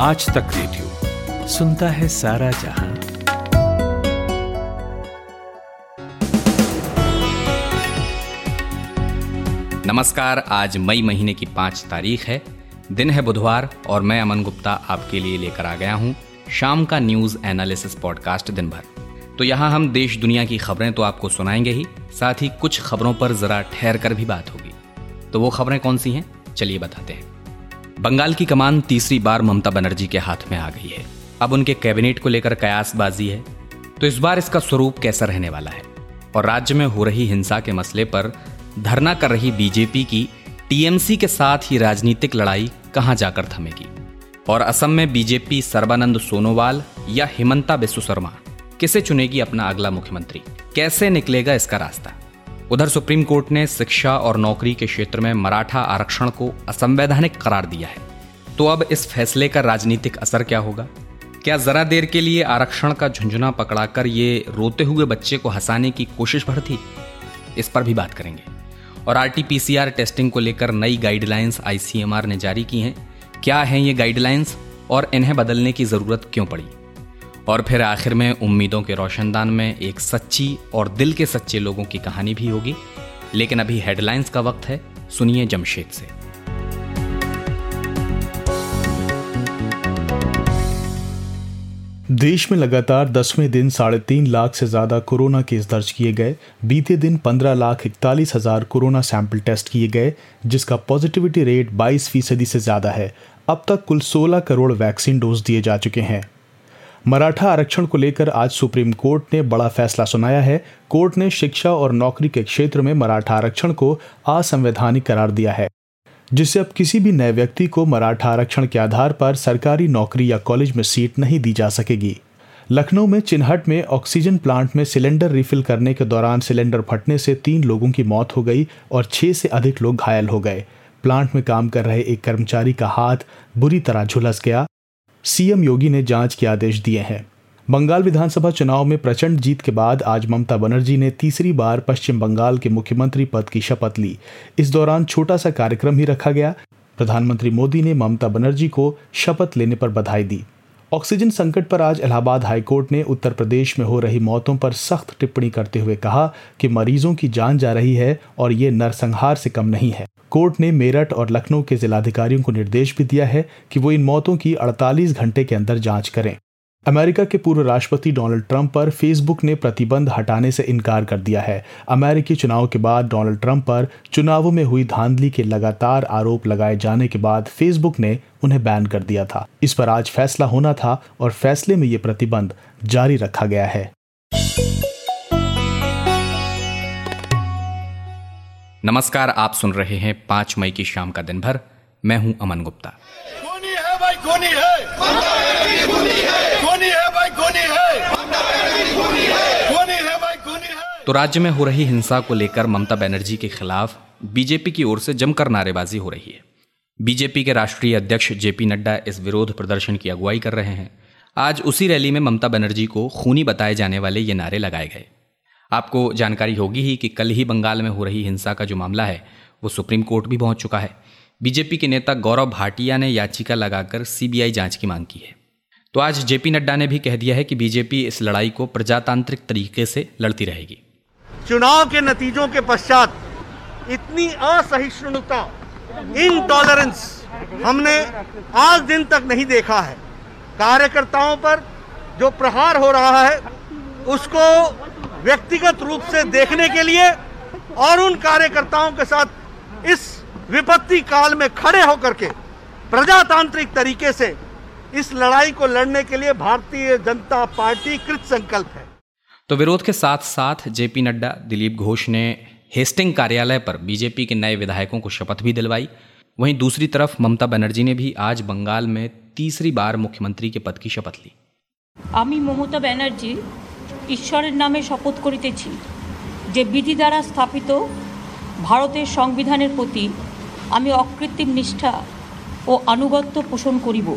आज तक रेडियो सुनता है सारा जहाँ। नमस्कार, आज मई महीने की पाँच तारीख है। दिन है बुधवार और मैं अमन गुप्ता आपके लिए लेकर आ गया हूँ शाम का न्यूज़ एनालिसिस पॉडकास्ट दिन भर। तो यहाँ हम देश दुनिया की खबरें तो आपको सुनाएँगे ही, साथ ही कुछ खबरों पर जरा ठहर कर भी बात होगी। तो वो खबरें कौन सी हैं? चलिए बताते हैं। बंगाल की कमान तीसरी बार ममता बनर्जी के हाथ में आ गई है। अब उनके कैबिनेट को लेकर कयासबाजी है तो इस बार इसका स्वरूप कैसा रहने वाला है? और राज्य में हो रही हिंसा के मसले पर धरना कर रही बीजेपी की टीएमसी के साथ ही राजनीतिक लड़ाई कहाँ जाकर थमेगी? और असम में बीजेपी सर्बानंद सोनोवाल या हिमंता बिस्व शर्मा, किसे चुनेगी अपना अगला मुख्यमंत्री? कैसे निकलेगा इसका रास्ता? उधर सुप्रीम कोर्ट ने शिक्षा और नौकरी के क्षेत्र में मराठा आरक्षण को असंवैधानिक करार दिया है। तो अब इस फैसले का राजनीतिक असर क्या होगा? क्या जरा देर के लिए आरक्षण का झुंझुना पकड़ाकर ये रोते हुए बच्चे को हंसाने की कोशिश भर थी? इस पर भी बात करेंगे। और आरटीपीसीआर टेस्टिंग को लेकर नई गाइडलाइंस आईसीएमआर ने जारी की हैं। क्या हैं ये गाइडलाइंस? और इन्हें बदलने की ज़रूरत क्यों पड़ी? और फिर आखिर में उम्मीदों के रोशनदान में एक सच्ची और दिल के सच्चे लोगों की कहानी भी होगी। लेकिन अभी हेडलाइंस का वक्त है। सुनिए जमशेद से। देश में लगातार दसवें दिन साढ़े तीन लाख से ज़्यादा कोरोना केस दर्ज किए गए। बीते दिन पंद्रह लाख इकतालीस हज़ार कोरोना सैंपल टेस्ट किए गए, जिसका पॉजिटिविटी रेट बाईस फ़ीसदी से ज़्यादा है। अब तक कुल सोलह करोड़ वैक्सीन डोज दिए जा चुके हैं। मराठा आरक्षण को लेकर आज सुप्रीम कोर्ट ने बड़ा फैसला सुनाया है। कोर्ट ने शिक्षा और नौकरी के क्षेत्र में मराठा आरक्षण को असंवैधानिक करार दिया है। जिससे अब किसी भी नए व्यक्ति को मराठा आरक्षण के आधार पर सरकारी नौकरी या कॉलेज में सीट नहीं दी जा सकेगी। लखनऊ में चिन्हट में ऑक्सीजन प्लांट में सिलेंडर रिफिल करने के दौरान सिलेंडर फटने से तीन लोगों की मौत हो गई और छह से अधिक लोग घायल हो गए। प्लांट में काम कर रहे एक कर्मचारी का हाथ बुरी तरह झुलस गया। सीएम योगी ने जाँच के आदेश दिए हैं। बंगाल विधानसभा चुनाव में प्रचंड जीत के बाद आज ममता बनर्जी ने तीसरी बार पश्चिम बंगाल के मुख्यमंत्री पद की शपथ ली। इस दौरान छोटा सा कार्यक्रम ही रखा गया। प्रधानमंत्री मोदी ने ममता बनर्जी को शपथ लेने पर बधाई दी। ऑक्सीजन संकट पर आज इलाहाबाद हाईकोर्ट ने उत्तर प्रदेश में हो रही मौतों पर सख्त टिप्पणी करते हुए कहा कि मरीजों की जान जा रही है और ये नरसंहार से कम नहीं है। कोर्ट ने मेरठ और लखनऊ के जिलाधिकारियों को निर्देश भी दिया है कि वो इन मौतों की 48 घंटे के अंदर जाँच करें। अमेरिका के पूर्व राष्ट्रपति डोनाल्ड ट्रंप पर फेसबुक ने प्रतिबंध हटाने से इनकार कर दिया है। अमेरिकी चुनाव के बाद डोनाल्ड ट्रंप पर चुनावों में हुई धांधली के लगातार आरोप लगाए जाने के बाद फेसबुक ने उन्हें बैन कर दिया था। इस पर आज फैसला होना था और फैसले में ये प्रतिबंध जारी रखा गया है। नमस्कार आप सुन रहे हैं पाँच मई की शाम का दिन भर मैं हूँ अमन गुप्ता। है भाई खूनी है। खूनी है भाई, खूनी है। तो राज्य में हो रही हिंसा को लेकर ममता बनर्जी के खिलाफ बीजेपी की ओर से जमकर नारेबाजी हो रही है। बीजेपी के राष्ट्रीय अध्यक्ष जेपी नड्डा इस विरोध प्रदर्शन की अगुवाई कर रहे हैं। आज उसी रैली में ममता बनर्जी को खूनी बताए जाने वाले ये नारे लगाए गए। आपको जानकारी होगी ही कि कल ही बंगाल में हो रही हिंसा का जो मामला है, वो सुप्रीम कोर्ट भी पहुँच चुका है। बीजेपी के नेता गौरव भाटिया ने याचिका लगाकर सीबीआई जाँच की मांग की है। तो आज जेपी नड्डा ने भी कह दिया है कि बीजेपी इस लड़ाई को प्रजातांत्रिक तरीके से लड़ती रहेगी। चुनाव के नतीजों के पश्चात इतनी असहिष्णुता इनटॉलरेंस हमने आज दिन तक नहीं देखा है। कार्यकर्ताओं पर जो प्रहार हो रहा है, उसको व्यक्तिगत रूप से देखने के लिए और उन कार्यकर्ताओं के साथ इस विपत्ति काल में खड़े होकर के प्रजातांत्रिक तरीके से इस लड़ाई को लड़ने के लिए भारतीय जनता पार्टी कृत संकल्प है तो विरोध के साथ साथ जेपी नड्डा दिलीप घोष ने हेस्टिंग कार्यालय पर बीजेपी के नए विधायकों को शपथ भी दिलवाई वहीं दूसरी तरफ ममता बनर्जी ने भी आज बंगाल में तीसरी बार मुख्यमंत्री के पद की शपथ ली আমি মমতা ব্যানার্জি ঈশ্বরের নামে শপথ করিতেছি যে বিধি দ্বারা স্থাপিত ভারতের সংবিধানের প্রতি আমি অকৃত্রিম নিষ্ঠা ও আনুগত্য পোষণ করিব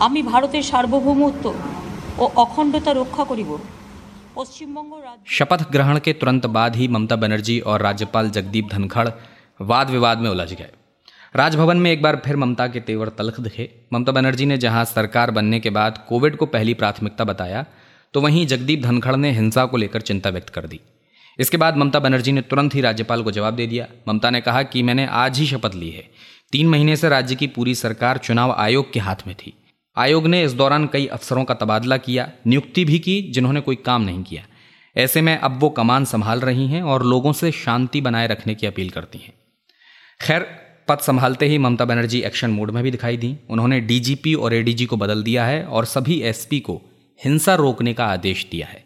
আমি ভারতের সার্বভৌমত্ব ও অখণ্ডতা রক্ষা করিব পশ্চিমবঙ্গ রাজ্য शपथ ग्रहण के तुरंत बाद ही ममता बनर्जी और राज्यपाल जगदीप धनखड़ वाद विवाद में उलझ गए राजभवन में एक बार फिर ममता के तेवर तलख दिखे ममता बनर्जी ने जहां सरकार बनने के बाद कोविड को पहली प्राथमिकता बताया तो वहीं जगदीप धनखड़ ने हिंसा को लेकर चिंता व्यक्त कर दी इसके बाद ममता बनर्जी ने तुरंत ही राज्यपाल को जवाब दे दिया ममता ने कहा कि मैंने आज ही शपथ ली है तीन महीने से राज्य की पूरी सरकार चुनाव आयोग के हाथ में थी आयोग ने इस दौरान कई अफसरों का तबादला किया, नियुक्ति भी की, जिन्होंने कोई काम नहीं किया। ऐसे में अब वो कमान संभाल रही हैं और लोगों से शांति बनाए रखने की अपील करती हैं। खैर, पद संभालते ही ममता बनर्जी एक्शन मोड में भी दिखाई दी। उन्होंने डीजीपी और एडीजी को बदल दिया है और सभी एसपी को हिंसा रोकने का आदेश दिया है।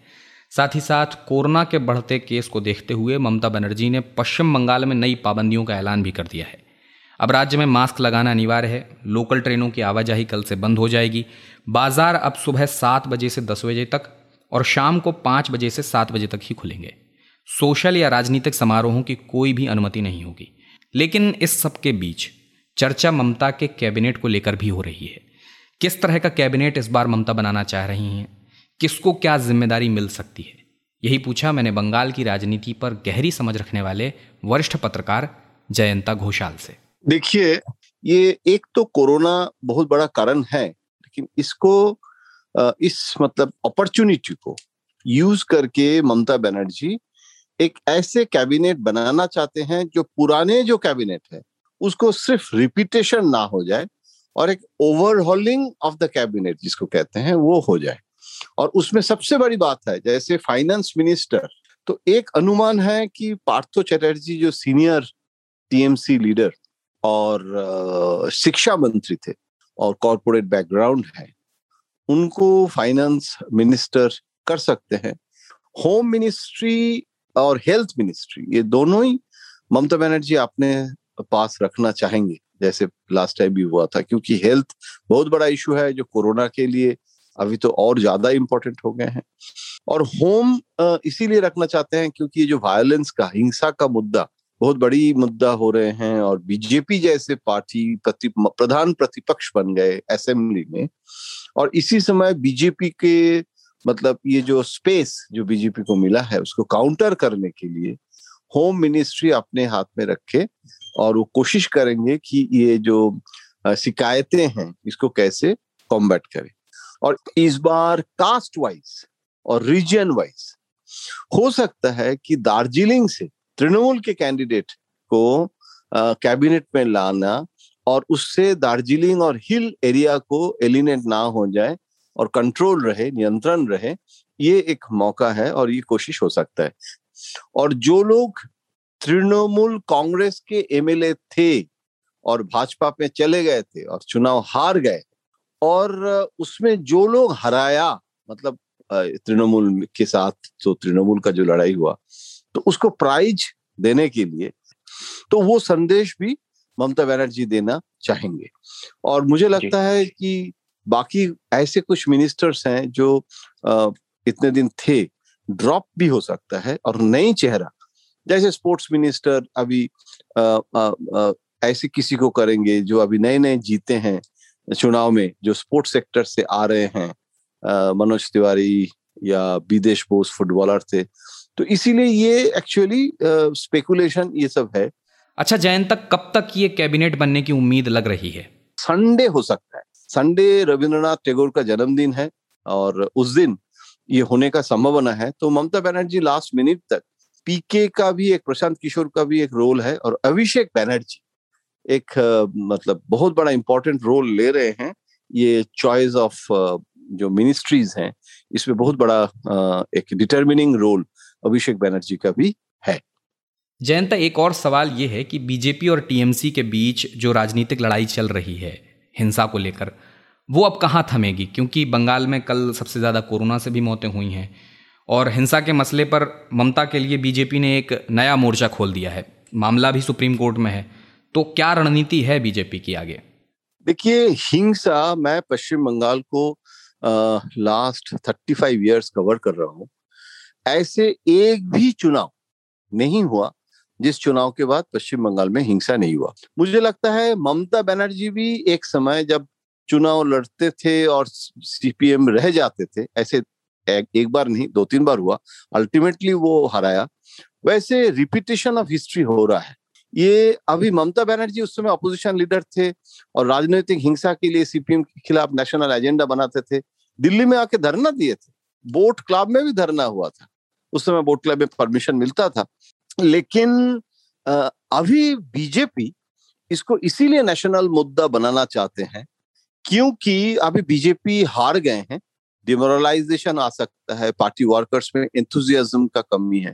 साथ ही साथ, कोरोना के बढ़ते केस को देखते हुए ममता बनर्जी ने पश्चिम बंगाल में नई पाबंदियों का ऐलान भी कर दिया है। अब राज्य में मास्क लगाना अनिवार्य है। लोकल ट्रेनों की आवाजाही कल से बंद हो जाएगी। बाज़ार अब सुबह सात बजे से दस बजे तक और शाम को पाँच बजे से सात बजे तक ही खुलेंगे। सोशल या राजनीतिक समारोहों की कोई भी अनुमति नहीं होगी। लेकिन इस सब के बीच चर्चा ममता के कैबिनेट को लेकर भी हो रही है। किस तरह का कैबिनेट इस बार ममता बनाना चाह रही हैं? किसको क्या ज़िम्मेदारी मिल सकती है? यही पूछा मैंने बंगाल की राजनीति पर गहरी समझ रखने वाले वरिष्ठ पत्रकार जयंता घोषाल से। देखिए, ये एक तो कोरोना बहुत बड़ा कारण है, लेकिन इसको इस मतलब अपॉर्चुनिटी को यूज़ करके ममता बनर्जी एक ऐसे कैबिनेट बनाना चाहते हैं जो पुराने जो कैबिनेट है, उसको सिर्फ़ रिपीटेशन ना हो जाए और एक ओवरहॉलिंग ऑफ़ द कैबिनेट जिसको कहते हैं, वो हो जाए। और उसमें सबसे बड़ी बात है, जैसे फाइनेंस मिनिस्टर तो एक अनुमान है कि पार्थो चैटर्जी जो सीनियर टीएमसी लीडर और शिक्षा मंत्री थे और कॉरपोरेट बैकग्राउंड है, उनको फाइनेंस मिनिस्टर कर सकते हैं। होम मिनिस्ट्री और हेल्थ मिनिस्ट्री ये दोनों ही ममता बनर्जी अपने पास रखना चाहेंगे, जैसे लास्ट टाइम भी हुआ था, क्योंकि हेल्थ बहुत बड़ा इशू है जो कोरोना के लिए अभी तो और ज़्यादा इंपॉर्टेंट हो गए हैं। और होम इसीलिए रखना चाहते हैं क्योंकि ये जो वायलेंस का, हिंसा का मुद्दा बहुत बड़ी मुद्दा हो रहे हैं और बीजेपी जैसे पार्टी प्रति, प्रधान प्रतिपक्ष बन गए असेंबली में। और इसी समय बीजेपी के मतलब ये जो स्पेस जो बीजेपी को मिला है, उसको काउंटर करने के लिए होम मिनिस्ट्री अपने हाथ में रखे और वो कोशिश करेंगे कि ये जो शिकायतें हैं, इसको कैसे कॉम्बैट करें। और इस बार कास्ट वाइज और रीजन वाइज हो सकता है कि दार्जिलिंग से तृणमूल के कैंडिडेट को कैबिनेट में लाना और उससे दार्जिलिंग और हिल एरिया को एलिनेट ना हो जाए और कंट्रोल रहे, नियंत्रण रहे, ये एक मौका है और ये कोशिश हो सकता है। और जो लोग तृणमूल कांग्रेस के एमएलए थे और भाजपा में चले गए थे और चुनाव हार गए और उसमें जो लोग हराया मतलब तृणमूल के साथ जो तृणमूल का जो लड़ाई हुआ तो उसको प्राइज देने के लिए तो वो संदेश भी ममता बनर्जी देना चाहेंगे। और मुझे लगता है कि बाकी ऐसे कुछ मिनिस्टर्स हैं जो इतने दिन थे ड्रॉप भी हो सकता है और नई चेहरा। जैसे स्पोर्ट्स मिनिस्टर अभी आ, आ, आ, ऐसे किसी को करेंगे जो अभी नए नए जीते हैं चुनाव में जो स्पोर्ट्स सेक्टर से आ रहे हैं। मनोज तिवारी या विदेश बोस फुटबॉलर थे। तो इसीलिए ये एक्चुअली स्पेकुलेशन ये सब है। अच्छा जयंत तक कब तक ये कैबिनेट बनने की उम्मीद लग रही है? संडे हो सकता है। संडे रविंद्रनाथ टैगोर का जन्मदिन है और उस दिन ये होने का संभावना है। तो ममता बनर्जी लास्ट मिनट तक पीके का भी एक प्रशांत किशोर का भी एक रोल है और अभिषेक बनर्जी एक मतलब बहुत बड़ा इंपॉर्टेंट रोल ले रहे हैं। ये चॉइस ऑफ़ जो मिनिस्ट्रीज हैं इसमें बहुत बड़ा एक डिटर्मिनिंग रोल अभिषेक बैनर्जी का भी है। जयंता एक और सवाल ये है कि बीजेपी और टीएमसी के बीच जो राजनीतिक लड़ाई चल रही है हिंसा को लेकर वो अब कहाँ थमेगी? क्योंकि बंगाल में कल सबसे ज़्यादा कोरोना से भी मौतें हुई हैं और हिंसा के मसले पर ममता के लिए बीजेपी ने एक नया मोर्चा खोल दिया है। मामला भी सुप्रीम कोर्ट में है। तो क्या रणनीति है बीजेपी की आगे? देखिए हिंसा मैं पश्चिम बंगाल को last thirty five years cover कर रहा हूँ। ऐसे एक भी चुनाव नहीं हुआ जिस चुनाव के बाद पश्चिम बंगाल में हिंसा नहीं हुआ। मुझे लगता है ममता बनर्जी भी एक समय जब चुनाव लड़ते थे और सीपीएम रह जाते थे ऐसे एक, एक बार नहीं दो तीन बार हुआ अल्टीमेटली वो हराया। वैसे रिपीटेशन ऑफ़ हिस्ट्री हो रहा है। ये अभी ममता बनर्जी उस समय अपोजिशन लीडर थे और राजनीतिक हिंसा के लिए सीपीएम के खिलाफ नेशनल एजेंडा बनाते थे। दिल्ली में आके धरना दिए थे। बोट क्लब में भी धरना हुआ था। उस समय बोट क्लब में परमिशन मिलता था। लेकिन अभी बीजेपी इसको इसीलिए नेशनल मुद्दा बनाना चाहते हैं क्योंकि अभी बीजेपी हार गए हैं। डिमोरलाइजेशन आ सकता है पार्टी वर्कर्स में एंथुजियाज्म का कमी है।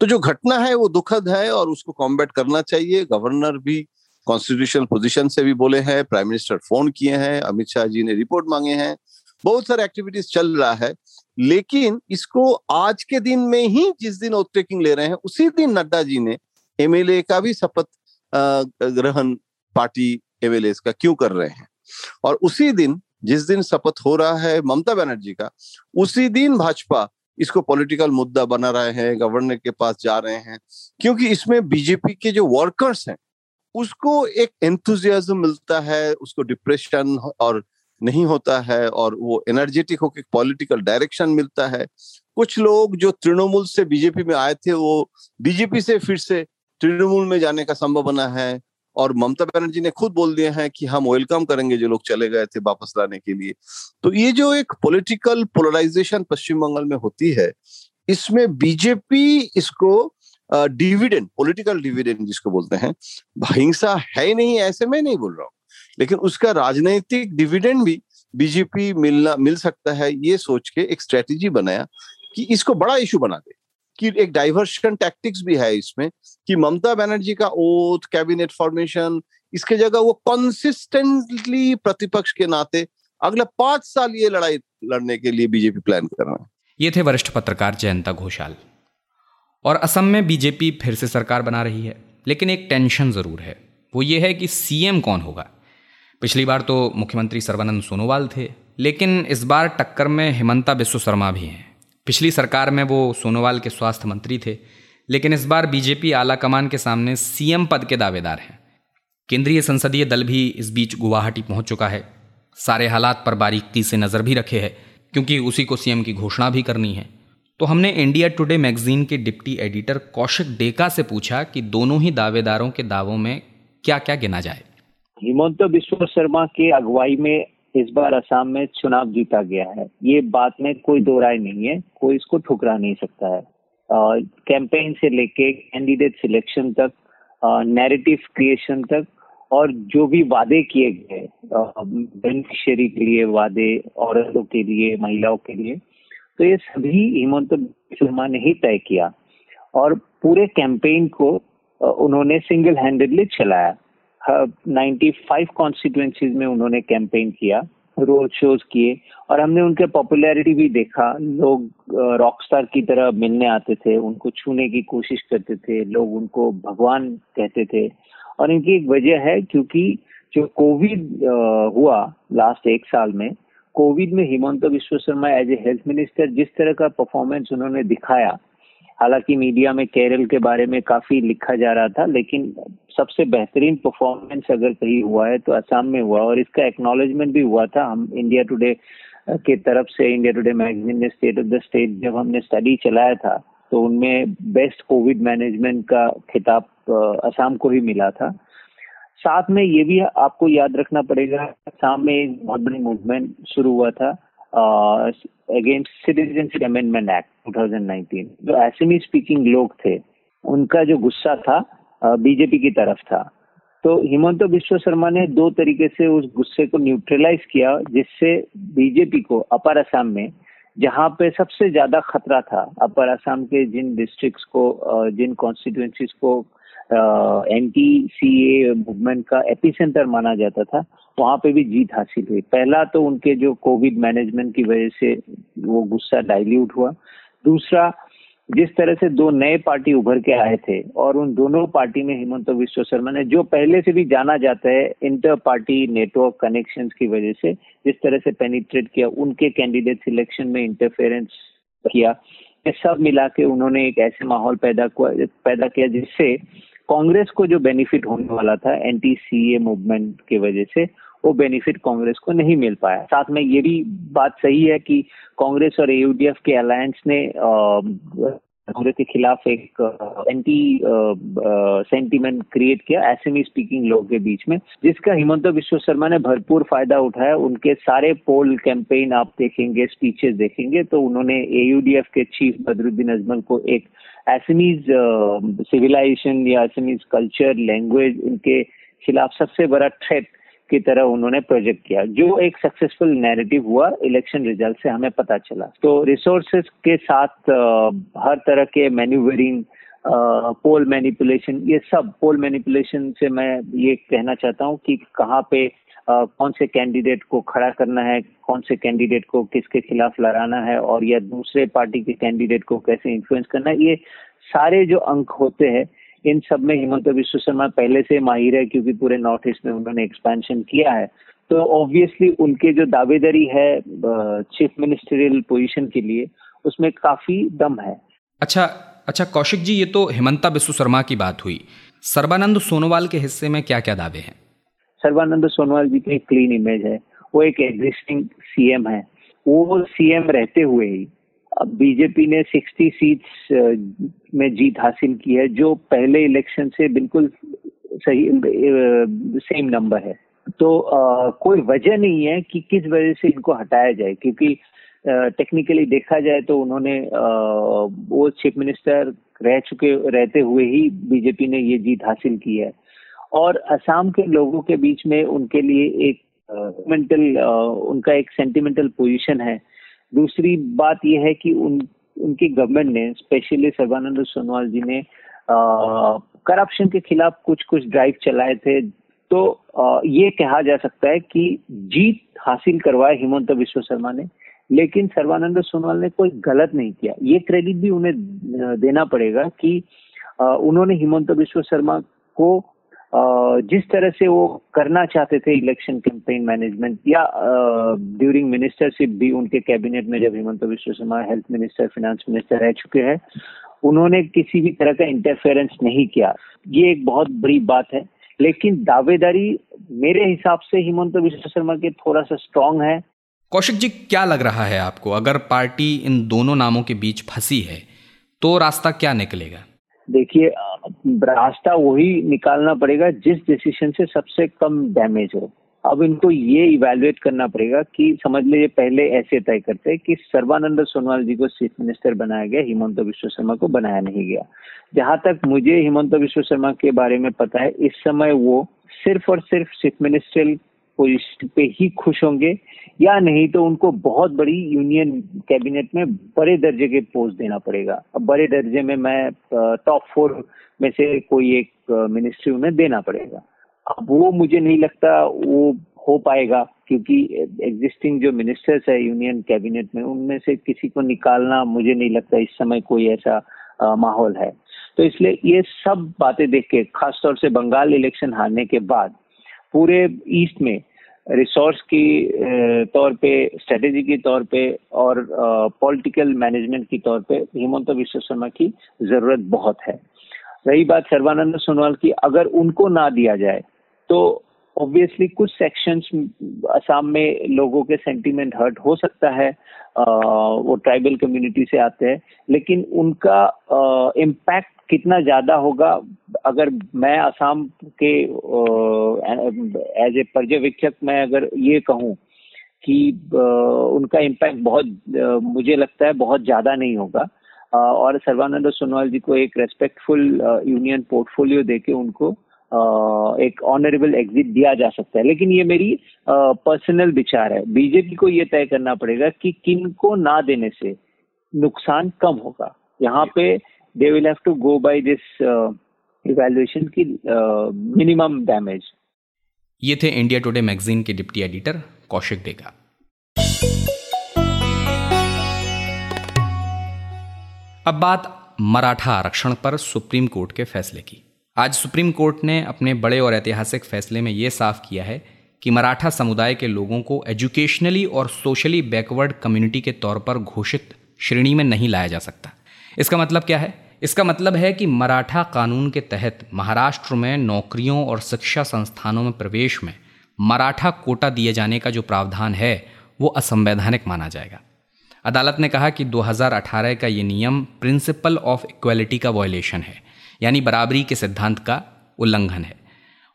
तो जो घटना है वो दुखद है और उसको कॉम्बैट करना चाहिए। गवर्नर भी कॉन्स्टिट्यूशनल पोजीशन से भी बोले हैं प्राइम मिनिस्टर फ़ोन किए हैं अमित शाह जी ने रिपोर्ट मांगे हैं। बहुत सारे एक्टिविटीज़ चल रहा है। लेकिन इसको आज के दिन में ही जिस दिन ओवरटेकिंग ले रहे हैं, उसी दिन नड्डा जी ने एमएलए का भी शपथ ग्रहण पार्टी एमएलए का क्यों कर रहे हैं? और उसी दिन जिस दिन शपथ हो रहा है ममता बनर्जी का, उसी दिन भाजपा इसको पॉलिटिकल मुद्दा बना रहे हैं गवर्नर के पास जा रहे हैं, क्योंकि इसमें बीजेपी के जो वर्कर्स हैं, उसको एक एंथुजियाज्म मिलता है, उसको डिप्रेशन और नहीं होता है और वो एनर्जेटिक होकर पॉलिटिकल डायरेक्शन मिलता है। कुछ लोग जो तृणमूल से बीजेपी में आए थे, वो बीजेपी से फिर से तृणमूल में जाने का संभावना है और ममता बनर्जी ने खुद बोल दिया है कि हम वेलकम करेंगे जो लोग चले गए थे वापस लाने के लिए। तो ये जो एक पॉलिटिकल पोलराइजेशन पश्चिम बंगाल में होती है, इसमें बीजेपी इसको डिविडेंड पॉलिटिकल डिविडेंड जिसको बोलते हैं, हिंसा है नहीं, ऐसे में नहीं बोल रहा हूँ। लेकिन उसका राजनीतिक डिविडेंड भी बीजेपी मिलना, मिल सकता है, ये सोच के एक स्ट्रेटेजी बनाया कि इसको बड़ा इशू बना दे, कि एक डाइवर्शन टैक्टिक्स भी है इसमें, कि ममता बनर्जी का ओथ कैबिनेट फॉर्मेशन इसके जगह वो कंसिस्टेंटली प्रतिपक्ष के नाते अगले पाँच साल ये लड़ाई लड़ने के लिए बीजेपी प्लान कर रहा है। ये थे वरिष्ठ पत्रकार जयंता घोषाल। और असम में बीजेपी फिर से सरकार बना रही है, लेकिन एक टेंशन ज़रूर है। वो ये है कि सीएम कौन होगा? पिछली बार तो मुख्यमंत्री सर्वानंद सोनोवाल थे, लेकिन इस बार टक्कर में हिमंता बिस्व शर्मा भी हैं। पिछली सरकार में वो सोनोवाल के स्वास्थ्य मंत्री थे, लेकिन इस बार बीजेपी आला कमान के सामने सीएम पद के दावेदार हैं। केंद्रीय संसदीय दल भी इस बीच गुवाहाटी पहुँच चुका है। सारे हालात पर बारीकी से नज़र भी रखे है, क्योंकि उसी को सीएम की घोषणा भी करनी है। तो हमने इंडिया टुडे मैगजीन के डिप्टी एडिटर कौशिक डेका से पूछा कि दोनों ही दावेदारों के दावों में क्या क्या गिना जाए। हिमंत बिश्व शर्मा के अगुवाई में इस बार असम में चुनाव जीता गया है। ये बात में कोई दो राय नहीं है, कोई इसको ठुकरा नहीं सकता है। कैंपेन से लेके कैंडिडेट सिलेक्शन तक नैरेटिव क्रिएशन तक और जो भी वादे किए गए बेनिफिशियरी के लिए वादे, औरतों के लिए, महिलाओं के लिए तो ये सभी हेमंत शर्मा ने ही तय किया। और पूरे कैंपेन को उन्होंने सिंगल हैंडेडली चलाया। नाइन्टी फाइव कॉन्स्टिट्युएंसीज में उन्होंने कैंपेन किया रोड शोज़ किए, और हमने उनके पॉपुलैरिटी भी देखा। लोग रॉक स्टार की तरह मिलने आते थे, उनको छूने की कोशिश करते थे, लोग उनको भगवान कहते थे। और इनकी एक वजह है क्योंकि जो कोविड हुआ लास्ट एक साल में कोविड में Himanta Biswa Sarma as a health minister जिस तरह का परफॉर्मेंस उन्होंने दिखाया हालाँकि मीडिया में केरल के बारे में काफ़ी लिखा जा रहा था, लेकिन सबसे बेहतरीन परफॉर्मेंस अगर कहीं हुआ है तो असम में हुआ, और इसका एक्नॉलेजमेंट भी हुआ था। हम इंडिया टुडे के तरफ़ से इंडिया टुडे मैगजीन ने स्टेट ऑफ़ द स्टेट जब हमने स्टडी चलाया था तो उनमें बेस्ट कोविड मैनेजमेंट का खिताब असम को ही मिला था। साथ में ये भी आपको याद रखना पड़ेगा, असम में एक बहुत बड़ी मूवमेंट शुरू हुआ था। अगेंस्ट सिटीजनशिप अमेंडमेंट एक्ट 2019 जो एसएमई स्पीकिंग लोग थे, उनका जो गुस्सा था बीजेपी की तरफ़ था। तो हिमंत विश्व शर्मा ने दो तरीके से उस गुस्से को न्यूट्रलाइज किया, जिससे बीजेपी को अपर असम में, जहाँ पे सबसे ज़्यादा खतरा था, अपर असम के जिन डिस्ट्रिक्ट्स को जिन कॉन्स्टिट्यूएंसीज को एंटी सी ए मूवमेंट का एपिसेंटर माना जाता था वहाँ पे भी जीत हासिल हुई। पहला तो उनके जो कोविड मैनेजमेंट की वजह से वो गुस्सा डाइल्यूट हुआ। दूसरा, जिस तरह से दो नए पार्टी उभर के आए थे और उन दोनों पार्टी में हिमंत विश्व शर्मा ने, जो पहले से भी जाना जाता है इंटर पार्टी नेटवर्क कनेक्शन की वजह से, जिस तरह से पेनिट्रेट किया, उनके कैंडिडेट सिलेक्शन में इंटरफेरेंस किया, ये सब मिला के उन्होंने एक ऐसे माहौल पैदा पैदा किया जिससे कांग्रेस को जो बेनिफिट होने वाला था एंटी सी मूवमेंट की वजह से वो बेनिफिट कांग्रेस को नहीं मिल पाया। साथ में ये भी बात सही है कि कांग्रेस और एयूडीएफ के अलायंस ने कांग्रेस के खिलाफ एक एंटी सेंटीमेंट क्रिएट किया एसएमई स्पीकिंग लोगों के बीच में, जिसका हिमंत विश्व शर्मा ने भरपूर फ़ायदा उठाया। उनके सारे पोल कैंपेन आप देखेंगे स्पीचेस देखेंगे तो उन्होंने एयूडीएफ के चीफ बदरुद्दीन अजमल को एक एसमीज सिविलाइजेशन या एसमीज कल्चर लैंग्वेज इनके खिलाफ सबसे बड़ा थ्रेट की तरह उन्होंने प्रोजेक्ट किया। जो एक सक्सेसफुल नैरेटिव हुआ इलेक्शन रिज़ल्ट से हमें पता चला। तो रिसोर्सेज के साथ हर तरह के मैन्यूवरिंग पोल मैनिपुलेशन ये सब पोल मैनिपुलेशन से मैं ये कहना चाहता हूँ कि कहाँ पे Uh, कौन से कैंडिडेट को खड़ा करना है कौन से कैंडिडेट को किसके खिलाफ लड़ाना है और या दूसरे पार्टी के कैंडिडेट को कैसे इन्फ्लुएंस करना है ये सारे जो अंक होते हैं इन सब में हिमंत विश्व शर्मा पहले से माहिर है क्योंकि पूरे नॉर्थ ईस्ट में उन्होंने एक्सपेंशन किया है। तो ऑब्वियसली उनके जो दावेदारी है चीफ मिनिस्टरियल पोजीशन के लिए उसमें काफ़ी दम है। अच्छा अच्छा कौशिक जी ये तो हिमंता विश्व शर्मा की बात हुई। सर्बानंद सोनोवाल के हिस्से में क्या क्या दावे हैं? सर्बानंद सोनोवाल जी की क्लीन इमेज है। वो एक एग्जिस्टिंग सीएम है। वो सीएम रहते हुए ही बीजेपी ने 60 सीट्स में जीत हासिल की है जो पहले इलेक्शन से बिल्कुल सही सेम नंबर है। तो आ, कोई वजह नहीं है कि किस वजह से इनको हटाया जाए क्योंकि टेक्निकली देखा जाए तो उन्होंने आ, वो चीफ मिनिस्टर रह चुके रहते हुए ही बीजेपी ने ये जीत हासिल की है। और असम के लोगों के बीच में उनके लिए एक मेंटल उनका एक सेंटिमेंटल पोजीशन है। दूसरी बात यह है कि उन उनकी गवर्नमेंट ने स्पेशली सर्बानंद सोनोवाल जी ने करप्शन के खिलाफ कुछ कुछ ड्राइव चलाए थे। तो आ, ये कहा जा सकता है कि जीत हासिल करवाए हिमंत विश्व शर्मा ने लेकिन सर्वानंद सोनोवाल ने कोई गलत नहीं किया। ये क्रेडिट भी उन्हें देना पड़ेगा कि आ, उन्होंने हिमंत विश्व शर्मा को जिस तरह से वो करना चाहते थे इलेक्शन कैंपेन मैनेजमेंट या ड्यूरिंग मिनिस्टरशिप भी उनके कैबिनेट में जब Himanta Biswa Sarma health minister finance minister रह चुके हैं उन्होंने किसी भी तरह का इंटरफेरेंस नहीं किया। ये एक बहुत बड़ी बात है। लेकिन दावेदारी मेरे हिसाब से हिमंत विश्व शर्मा के थोड़ा सा स्ट्रांग है। कौशिक जी क्या लग रहा है आपको? अगर पार्टी इन दोनों नामों के बीच फंसी है तो रास्ता क्या निकलेगा? देखिए रास्ता वही निकालना पड़ेगा जिस डिसीज़न से सबसे कम डैमेज हो। अब इनको ये इवेल्युएट करना पड़ेगा कि समझ लीजिए पहले ऐसे तय करते कि सर्वानंद सोनोवाल जी को चीफ मिनिस्टर बनाया गया, हिमंत विश्व शर्मा को बनाया नहीं गया। जहाँ तक मुझे हिमंत विश्व शर्मा के बारे में पता है, इस समय वो सिर्फ़ और सिर्फ़ चीफ मिनिस्टर पोजिशन पे ही खुश होंगे या नहीं तो उनको बहुत बड़ी यूनियन कैबिनेट में बड़े दर्जे के पोस्ट देना पड़ेगा। अब बड़े दर्जे में मैं टॉप फोर में से कोई एक मिनिस्ट्री उन्हें देना पड़ेगा। अब वो मुझे नहीं लगता वो हो पाएगा क्योंकि एग्जिस्टिंग जो मिनिस्टर्स है यूनियन कैबिनेट में, उनमें से किसी को निकालना मुझे नहीं लगता इस समय कोई ऐसा माहौल है। तो इसलिए ये सब बातें देख के, खासतौर से बंगाल इलेक्शन हारने के बाद, पूरे ईस्ट में रिसोर्स की तौर पे स्ट्रेटेजी के तौर पे और पॉलिटिकल मैनेजमेंट की तौर पे हिमंत विश्व शर्मा की ज़रूरत बहुत है। रही बात सर्वानंद सोनोवाल की, अगर उनको ना दिया जाए तो ऑब्वियसली कुछ सेक्शंस असम में लोगों के सेंटीमेंट हर्ट हो सकता है आ, वो ट्राइबल कम्युनिटी से आते हैं लेकिन उनका इम्पैक्ट कितना ज़्यादा होगा अगर मैं असम के एज ए पर्यवेक्षक मैं अगर ये कहूँ कि आ, उनका इम्पैक्ट बहुत आ, मुझे लगता है बहुत ज़्यादा नहीं होगा और सर्वानंद सोनोवाल जी को एक रेस्पेक्टफुल यूनियन पोर्टफोलियो देके उनको एक ऑनरेबल एग्जिट दिया जा सकता है। लेकिन ये मेरी पर्सनल विचार है। बीजेपी को ये तय करना पड़ेगा कि किन को ना देने से नुकसान कम होगा। यहाँ पे they will have to go by this evaluation की मिनिमम डैमेज ये थे इंडिया टुडे मैगजीन के डिप्टी एडिटर कौशिक देगा। अब बात मराठा आरक्षण पर सुप्रीम कोर्ट के फैसले की। आज सुप्रीम कोर्ट ने अपने बड़े और ऐतिहासिक फैसले में ये साफ़ किया है कि मराठा समुदाय के लोगों को एजुकेशनली और सोशली बैकवर्ड कम्युनिटी के तौर पर घोषित श्रेणी में नहीं लाया जा सकता। इसका मतलब क्या है? इसका मतलब है कि मराठा कानून के तहत महाराष्ट्र में नौकरियों और शिक्षा संस्थानों में प्रवेश में मराठा कोटा दिए जाने का जो प्रावधान है, वो असंवैधानिक माना जाएगा। अदालत ने कहा कि 2018 का ये नियम प्रिंसिपल ऑफ़ इक्वलिटी का वॉयलेशन है। यानी बराबरी के सिद्धांत का उल्लंघन है।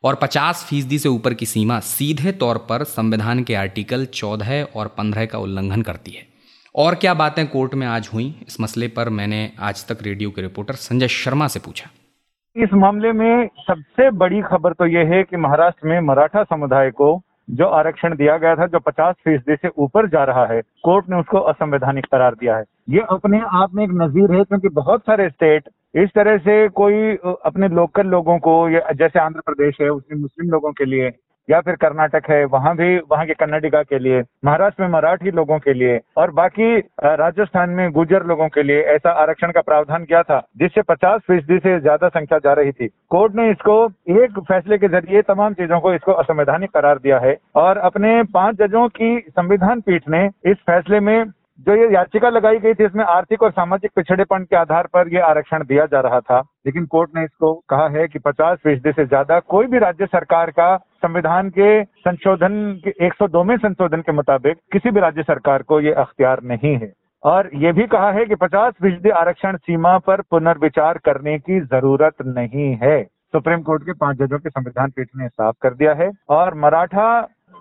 और 50 फ़ीसदी से ऊपर की सीमा सीधे तौर पर संविधान के आर्टिकल 14 और 15 का उल्लंघन करती है। और क्या बातें कोर्ट में आज हुई? इस मसले पर मैंने आज तक रेडियो के रिपोर्टर संजय शर्मा से पूछा। इस मामले में सबसे बड़ी खबर तो यह है कि महाराष्ट्र में मराठा समुदाय को जो आरक्षण दिया गया था, जो 50 फ़ीसदी से ऊपर जा रहा है, कोर्ट ने उसको असंवैधानिक करार दिया है। ये अपने आप में एक नजीर है, क्योंकि बहुत सारे स्टेट इस तरह से कोई अपने लोकल लोगों को, या जैसे आंध्र प्रदेश है, उसमें मुस्लिम लोगों के लिए, या फिर कर्नाटक है, वहाँ भी, वहाँ के कन्नडिगा के लिए, महाराष्ट्र में मराठी लोगों के लिए, और बाकी राजस्थान में गुजर लोगों के लिए ऐसा आरक्षण का प्रावधान किया था, जिससे 50 फ़ीसदी से ज़्यादा संख्या जा रही थी। कोर्ट ने इसको एक फैसले के ज़रिए तमाम चीज़ों को इसको असंवैधानिक करार दिया है, और अपने पाँच जजों की संविधान पीठ ने इस फैसले में जो ये याचिका लगाई गई थी, इसमें आर्थिक और सामाजिक पिछड़ेपन के आधार पर ये आरक्षण दिया जा रहा था। लेकिन कोर्ट ने इसको कहा है कि 50 फ़ीसदी से ज़्यादा कोई भी राज्य सरकार का संविधान के संशोधन के 102 में संशोधन के मुताबिक किसी भी राज्य सरकार को ये अख्तियार नहीं है। और ये भी कहा है कि 50 फ़ीसदी आरक्षण सीमा पर पुनर्विचार करने की ज़रूरत नहीं है। सुप्रीम कोर्ट के पाँच जजों के संविधान पीठ ने साफ़ कर दिया है। और मराठा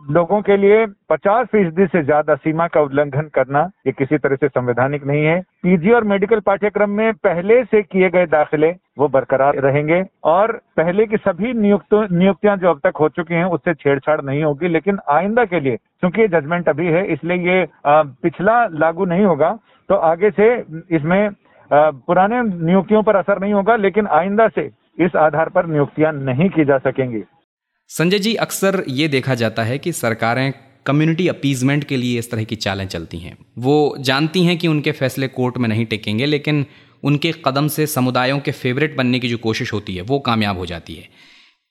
लोगों के लिए 50 फ़ीसदी से ज़्यादा सीमा का उल्लंघन करना ये किसी तरह से संवैधानिक नहीं है। पीजी और मेडिकल पाठ्यक्रम में पहले से किए गए दाखिले वो बरकरार रहेंगे और पहले की सभी नियुक्त, नियुक्तियाँ जो अब तक हो चुकी हैं, उससे छेड़छाड़ नहीं होगी। लेकिन आइंदा के लिए क्योंकि ये जजमेंट अभी है, इसलिए ये पिछला लागू नहीं होगा तो आगे से इसमें पुराने नियुक्तियों पर असर नहीं होगा, लेकिन आइंदा से इस आधार पर नियुक्तियाँ नहीं की जा सकेंगी। संजय जी, अक्सर ये देखा जाता है कि सरकारें कम्युनिटी अपीजमेंट के लिए इस तरह की चालें चलती हैं। वो जानती हैं कि उनके फैसले कोर्ट में नहीं टेकेंगे, लेकिन उनके कदम से समुदायों के फेवरेट बनने की जो कोशिश होती है, वो कामयाब हो जाती है।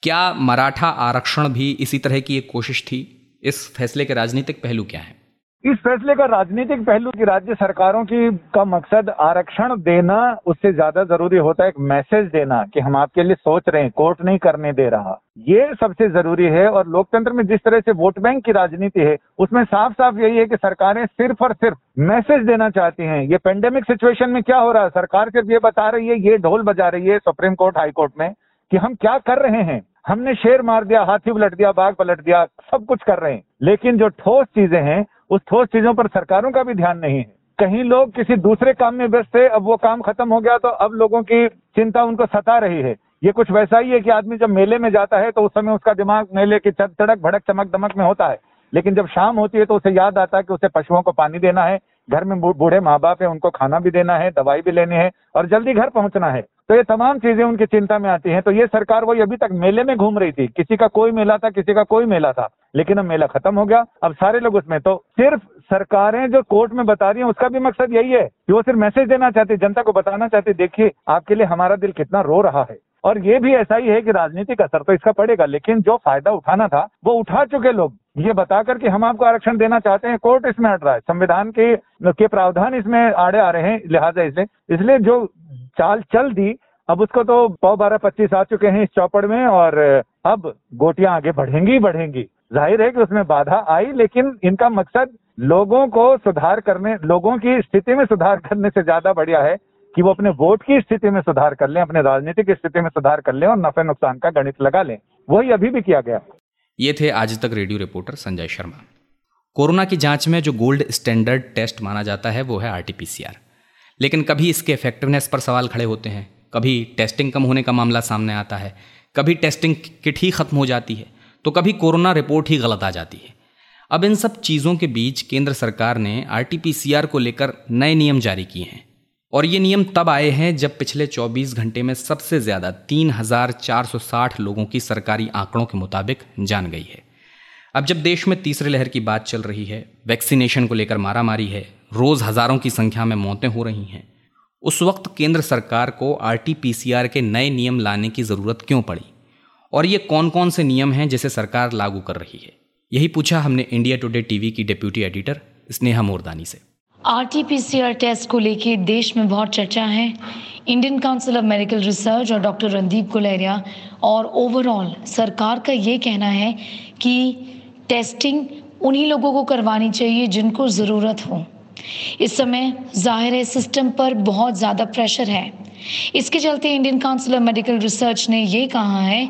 क्या मराठा आरक्षण भी इसी तरह की एक कोशिश थी? इस फैसले के राजनीतिक पहलू क्या है? इस फैसले का राजनीतिक पहलू की राज्य सरकारों की का मकसद आरक्षण देना, उससे ज़्यादा ज़रूरी होता है एक मैसेज देना कि हम आपके लिए सोच रहे हैं, कोर्ट नहीं करने दे रहा। ये सबसे ज़रूरी है और लोकतंत्र में जिस तरह से वोट बैंक की राजनीति है, उसमें साफ़ साफ़ यही है कि सरकारें सिर्फ़ और सिर्फ़ मैसेज देना चाहती हैं। ये पेंडेमिक सिचुएशन में क्या हो रहा है? सरकार सिर्फ़ ये बता रही है, ये ढोल बजा रही है सुप्रीम कोर्ट हाई कोर्ट में कि हम क्या कर रहे हैं? हमने शेर मार दिया, हाथी पलट दिया, बाघ पलट दिया, सब कुछ कर रहे हैं। लेकिन जो ठोस चीज़ें हैं उस ठोस चीज़ों पर सरकारों का भी ध्यान नहीं है। कहीं लोग किसी दूसरे काम में व्यस्त थे, अब वो काम खत्म हो गया तो अब लोगों की चिंता उनको सता रही है। ये कुछ वैसा ही है कि आदमी जब मेले में जाता है तो उस समय उसका दिमाग मेले की तड़क भड़क चमक दमक में होता है। लेकिन जब शाम होती है तो उसे याद आता है कि उसे पशुओं को पानी देना है, घर में बूढ़े माँ बाप है, उनको खाना भी देना है, दवाई भी लेनी है और जल्दी घर पहुँचना है। तो ये तमाम चीज़ें उनकी चिंता में आती हैं। तो ये सरकार वही अभी तक मेले में घूम रही थी। किसी का कोई मेला था, किसी का कोई मेला था। लेकिन अब मेला खत्म हो गया। अब सारे लोग उसमें। तो सिर्फ़ सरकारें जो कोर्ट में बता रही हैं, उसका भी मकसद यही है कि वो सिर्फ़ मैसेज देना चाहती, जनता को बताना चाहती, देखिए, आपके लिए हमारा दिल कितना रो रहा है। और ये भी ऐसा ही है कि राजनीतिक असर तो इसका पड़ेगा, लेकिन जो फ़ायदा उठाना था, वो उठा चुके लोग। ये बताकर कि हम आपको आरक्षण देना चाहते हैं, कोर्ट इसमें हट रहा है। संविधान के के प्रावधान इसमें आड़े आ रहे हैं, लिहाजा इसलिए। इसलिए जो चाल चल दी, अब उसको तो पौ बारह पच्चीस आ चुके हैं इस चौपड़ में, और अब गोटियाँ आगे बढ़ेंगी बढ़ेंगी। ज़ाहिर है कि उसमें बाधा आई, लेकिन इनका मकसद लोगों को सुधार करने, लोगों की स्थिति में सुधार करने से ज़्यादा बढ़िया है कि वो अपने वोट की स्थिति में सुधार कर लें, अपने राजनीतिक स्थिति में सुधार कर लें और नफे नुकसान का गणित लगा लें। वही अभी भी किया गया। ये थे Aaj Tak radio reporter Sanjay Sharma. Corona की जाँच में जो गोल्ड स्टैंडर्ड टेस्ट माना जाता है, वो है आरटीपीसीआर। लेकिन कभी इसके इफेक्टिवनेस पर सवाल खड़े होते हैं। कभी टेस्टिंग कम होने का मामला सामने आता है। कभी टेस्टिंग किट ही खत्म हो जाती है। तो कभी कोरोना रिपोर्ट ही गलत आ जाती है। अब इन सब चीज़ों के बीच केंद्र सरकार ने आरटीपीसीआर को लेकर नए नियम जारी किए हैं। और ये नियम तब आए हैं जब पिछले 24 घंटे में सबसे ज़्यादा 3,460 लोगों की सरकारी आंकड़ों के मुताबिक जान गई है। अब जब देश में तीसरे लहर की बात चल रही है वैक्सीनेशन को लेकर मारामारी है रोज़ हज़ारों की संख्या में मौतें हो रही हैं उस वक्त केंद्र सरकार को आरटीपीसीआर के नए नियम लाने की ज़रूरत क्यों पड़ी? और ये कौन कौन से नियम हैं जिसे सरकार लागू कर रही है? यही पूछा हमने इंडिया टुडे टीवी की डिप्यूटी एडिटर स्नेहा मोरदानी से। आरटीपीसीआर टेस्ट को लेकर देश में बहुत चर्चा है। Indian Council of Medical Research और डॉक्टर रणदीप गुलेरिया और ओवरऑल सरकार का ये कहना है कि टेस्टिंग उन्हीं लोगों को करवानी चाहिए जिनको ज़रूरत हो। इस समय ज़ाहिर है सिस्टम पर बहुत ज़्यादा प्रेशर है। इसके चलते Indian Council of Medical Research ने ये कहा है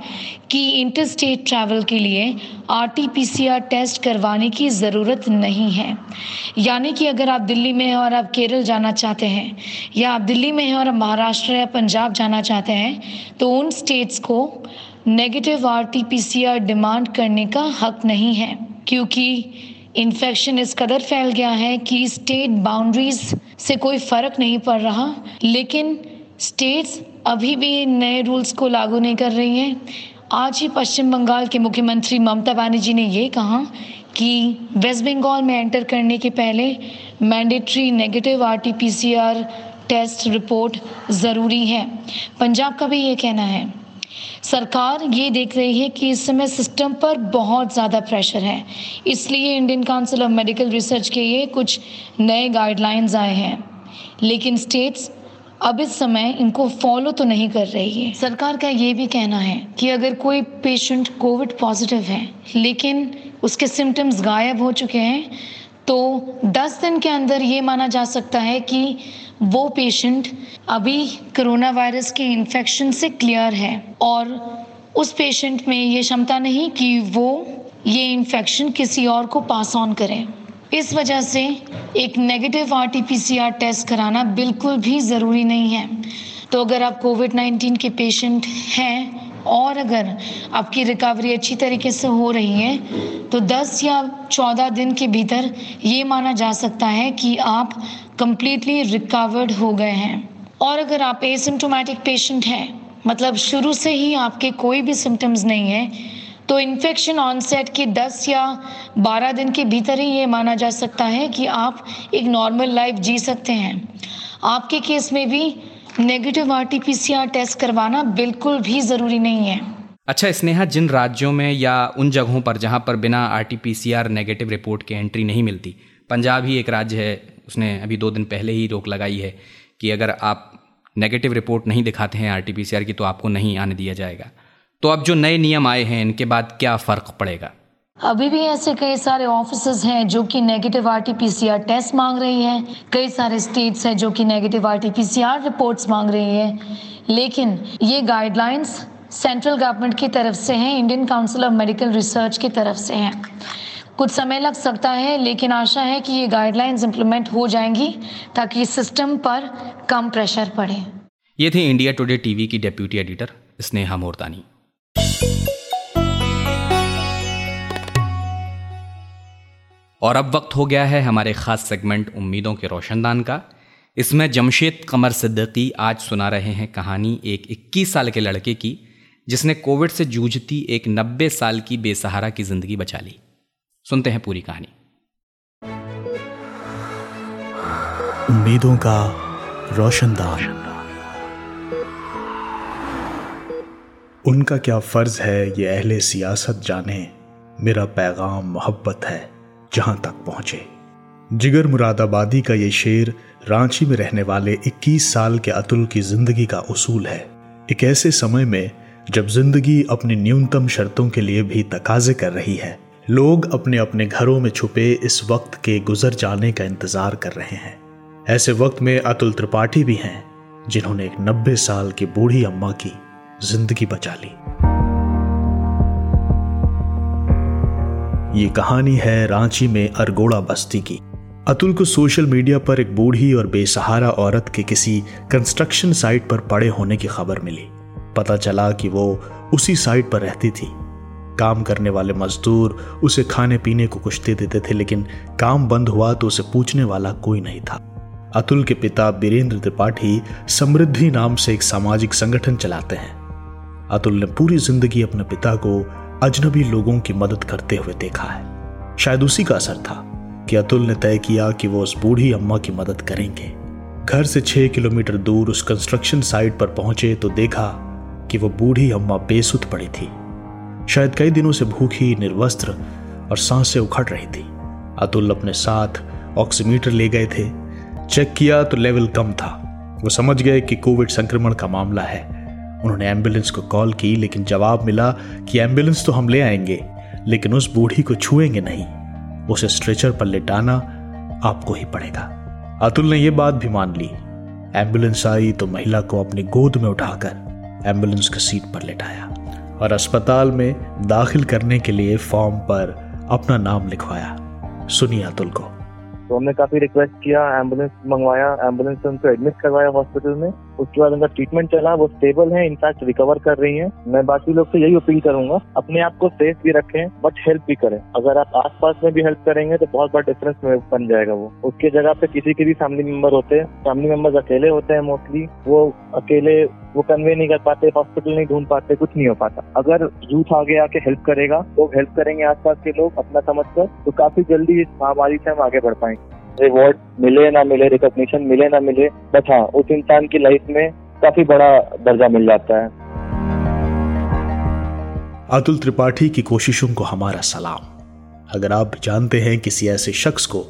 कि इंटर स्टेट ट्रैवल के लिए R T P C R test करवाने की ज़रूरत नहीं है। यानी कि अगर आप दिल्ली में हैं और आप केरल जाना चाहते हैं, या आप दिल्ली में हैं और आप महाराष्ट्र या पंजाब जाना चाहते हैं तो उन स्टेट्स को नेगेटिव आर आर डिमांड करने का हक नहीं है। क्योंकि इन्फेक्शन इस कदर फैल गया है कि स्टेट बाउंड्रीज से कोई फ़र्क नहीं पड़ रहा, लेकिन स्टेट्स अभी भी नए रूल्स को लागू नहीं कर रही हैं। आज ही पश्चिम बंगाल के मुख्यमंत्री ममता बनर्जी ने ये कहा कि वेस्ट बंगाल में एंटर करने के पहले mandatory negative R T P C R test report ज़रूरी है। पंजाब का भी ये कहना है। सरकार ये देख रही है कि इस समय सिस्टम पर बहुत ज़्यादा प्रेशर है। इसलिए Indian Council of Medical Research के ये कुछ नए गाइडलाइंस आए हैं। लेकिन स्टेट्स अब इस समय इनको फॉलो तो नहीं कर रही है। सरकार का ये भी कहना है कि अगर कोई पेशेंट कोविड पॉजिटिव है, लेकिन उसके सिम्टम्स गायब हो चुके हैं तो 10 दिन के अंदर ये माना जा सकता है कि वो पेशेंट अभी कोरोना वायरस के इन्फेक्शन से क्लियर है और उस पेशेंट में ये क्षमता नहीं कि वो ये इन्फेक्शन किसी और को पास ऑन करें। इस वजह से एक नेगेटिव आर टी टेस्ट कराना बिल्कुल भी ज़रूरी नहीं है। तो अगर आप कोविड नाइन्टीन के पेशेंट हैं और अगर आपकी रिकवरी अच्छी तरीके से हो रही है तो 10 या 14 दिन के भीतर ये माना जा सकता है कि आप कंप्लीटली रिकवर्ड हो गए हैं। और अगर आप एसिम्टोमेटिक पेशेंट हैं मतलब शुरू से ही आपके कोई भी सिम्टम्स नहीं है तो इन्फेक्शन ऑनसेट के 10 या 12 दिन के भीतर ही ये माना जा सकता है कि आप एक नॉर्मल लाइफ जी सकते हैं। आपके केस में भी negative R T P C R test करवाना बिल्कुल भी ज़रूरी नहीं है। अच्छा स्नेहा, जिन राज्यों में या उन जगहों पर जहाँ पर बिना R T P C R negative report के एंट्री नहीं मिलती, पंजाब ही एक राज्य है, उसने अभी दो दिन पहले ही रोक लगाई है कि अगर आप नेगेटिव रिपोर्ट नहीं दिखाते हैं R T P C R की तो आपको नहीं आने दिया जाएगा। तो अब जो नए नियम आए हैं इनके बाद क्या फ़र्क पड़ेगा? अभी भी ऐसे कई सारे ऑफ़िस हैं जो कि negative R T P C R test मांग रही हैं। कई सारे स्टेट्स हैं जो कि negative R T P C R reports मांग रही हैं। लेकिन ये गाइडलाइंस सेंट्रल गवर्नमेंट की तरफ़ से हैं Indian Council of Medical Research की तरफ़ से हैं। कुछ समय लग सकता है लेकिन आशा है कि ये गाइडलाइंस इम्प्लीमेंट हो जाएँगी ताकि सिस्टम पर कम प्रेशर पड़े। ये थे इंडिया टुडे टीवी की डेप्यूटी एडिटर स्नेहा मोरतानी। और अब वक्त हो गया है हमारे खास सेगमेंट उम्मीदों के रोशनदान का। इसमें जमशेद कमर सिद्दीकी आज सुना रहे हैं कहानी एक 21 साल के लड़के की, जिसने कोविड से जूझती एक 90 साल की बेसहारा की ज़िंदगी बचा ली। सुनते हैं पूरी कहानी। उम्मीदों का रोशनदान। उनका क्या फ़र्ज़ है ये अहले सियासत जाने? मेरा पैगाम मोहब्बत है। जहाँ तक पहुँचे। जिगर मुरादाबादी का ये शेर रांची में रहने वाले 21 साल के अतुल की ज़िंदगी का उसूल है। एक ऐसे समय में जब ज़िंदगी अपनी न्यूनतम शर्तों के लिए भी तकाजे कर रही है, लोग अपने अपने घरों में छुपे इस वक्त के गुजर जाने का इंतज़ार कर रहे हैं। ऐसे वक्त में अतुल त्रिपाठी भी हैं, जिन्होंने एक नब्बे साल की बूढ़ी अम्मा की ज़िंदगी बचा ली। ये कहानी है रांची में अरगोड़ा बस्ती की। अतुल को सोशल मीडिया पर एक बूढ़ी और बेसहारा औरत के किसी कंस्ट्रक्शन साइट पर पड़े होने की खबर मिली। पता चला कि वो उसी साइट पर रहती थी। काम करने वाले मजदूर उसे खाने पीने को कुछ दे देते थे, लेकिन काम बंद हुआ तो उसे पूछने वाला कोई नहीं था। अतुल के पिता बीरेंद्र त्रिपाठी समृद्धि नाम से एक सामाजिक संगठन चलाते हैं। अतुल ने पूरी ज़िंदगी अपने पिता को अजनबी लोगों की मदद करते हुए देखा है। शायद उसी का असर था कि अतुल ने तय किया कि वो उस बूढ़ी अम्मा की मदद करेंगे। घर से छह किलोमीटर दूर उस कंस्ट्रक्शन साइट पर पहुँचे तो देखा कि वो बूढ़ी अम्मा बेसुध पड़ी थी। शायद कई दिनों से भूखी निर्वस्त्र और साँसें उखड़ रही थी। अतुल अपने साथ ऑक्सीमीटर ले गए थे। चेक किया तो लेवल कम था। वो समझ गए कि कोविड संक्रमण का मामला है। उन्होंने एंबुलेंस को कॉल की, लेकिन जवाब मिला कि एंबुलेंस तो हम ले आएँगे, लेकिन उस बूढ़ी को छुएँगे नहीं। उसे स्ट्रेचर पर लेटाना आपको ही पड़ेगा। अतुल ने यह बात भी मान ली। एंबुलेंस आई तो महिला को अपनी गोद में उठाकर एंबुलेंस की सीट पर लेटाया और अस्पताल में दाखिल करने के लिए फॉर्म पर अपना नाम लिखवाया। सुनिए अतुल को। तो हमने काफ़ी रिक्वेस्ट किया, एंबुलेंस मंगवाया, एंबुलेंस से उनको एडमिट करवाया हॉस्पिटल में। उसके बाद उनका ट्रीटमेंट चला, वो स्टेबल है इनफैक्ट रिकवर कर रही है। मैं बाकी लोग से यही अपील करूँगा, अपने आप को सेफ़ भी रखें बट हेल्प भी करें। अगर आप आसपास में भी हेल्प करेंगे तो बहुत बड़ा डिफरेंस बन जाएगा वो। उसके जगह पे किसी के भी फैमिली मेंबर होते हैं फैमिली मेंबर्स अकेले होते हैं मोस्टली वो अकेले, वो कन्वे नहीं कर पाते हॉस्पिटल नहीं ढूंढ पाते, कुछ नहीं हो पाता। अगर यूथ आगे आके हेल्प करेगा तो हेल्प करेंगे आसपास के लोग, अपना समझकर तो काफ़ी जल्दी इस महामारी से हम आगे बढ़ पाएँगे। रिवॉर्ड मिले ना मिले रिकॉग्निशन मिले ना मिले बट हाँ उस इंसान की लाइफ में काफ़ी बड़ा दर्जा मिल जाता है। अतुल त्रिपाठी की कोशिशों को हमारा सलाम। अगर आप जानते हैं किसी ऐसे शख्स को,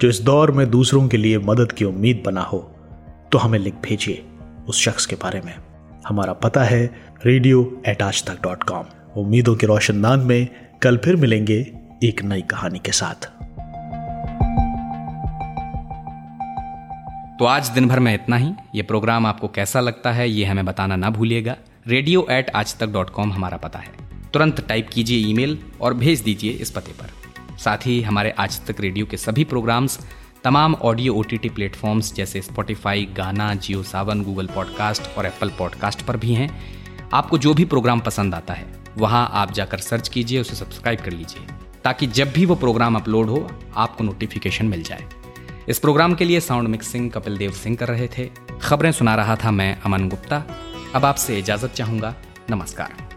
जो इस दौर में दूसरों के लिए मदद की उम्मीद बना हो तो हमें लिख भेजिए उस शख्स के बारे में। हमारा पता है रेडियो एट आज तक डॉट कॉम उम्मीदों के रोशनदान में कल फिर मिलेंगे एक नई कहानी के साथ। तो आज दिन भर में इतना ही। ये प्रोग्राम आपको कैसा लगता है, ये हमें बताना ना भूलिएगा। रेडियो एट आज तक डॉट कॉम हमारा पता है। तुरंत टाइप कीजिए ईमेल और भेज दीजिए इस पते पर। साथ ही हमारे आज तक रेडियो के सभी प्रोग्राम्स तमाम ऑडियो ओ टी प्लेटफॉर्म्स जैसे Spotify Gaana Jio Saavn Google podcast और एप्पल पॉडकास्ट पर भी हैं। आपको जो भी प्रोग्राम पसंद आता है, वहाँ आप जाकर सर्च कीजिए, उसे सब्सक्राइब कर लीजिए। ताकि जब भी वो प्रोग्राम अपलोड हो, आपको नोटिफिकेशन मिल जाए। इस प्रोग्राम के लिए साउंड मिक्सिंग कपिल देव सिंह कर रहे थे। खबरें सुना रहा था मैं अमन गुप्ता। अब आपसे इजाज़त चाहूँगा। नमस्कार।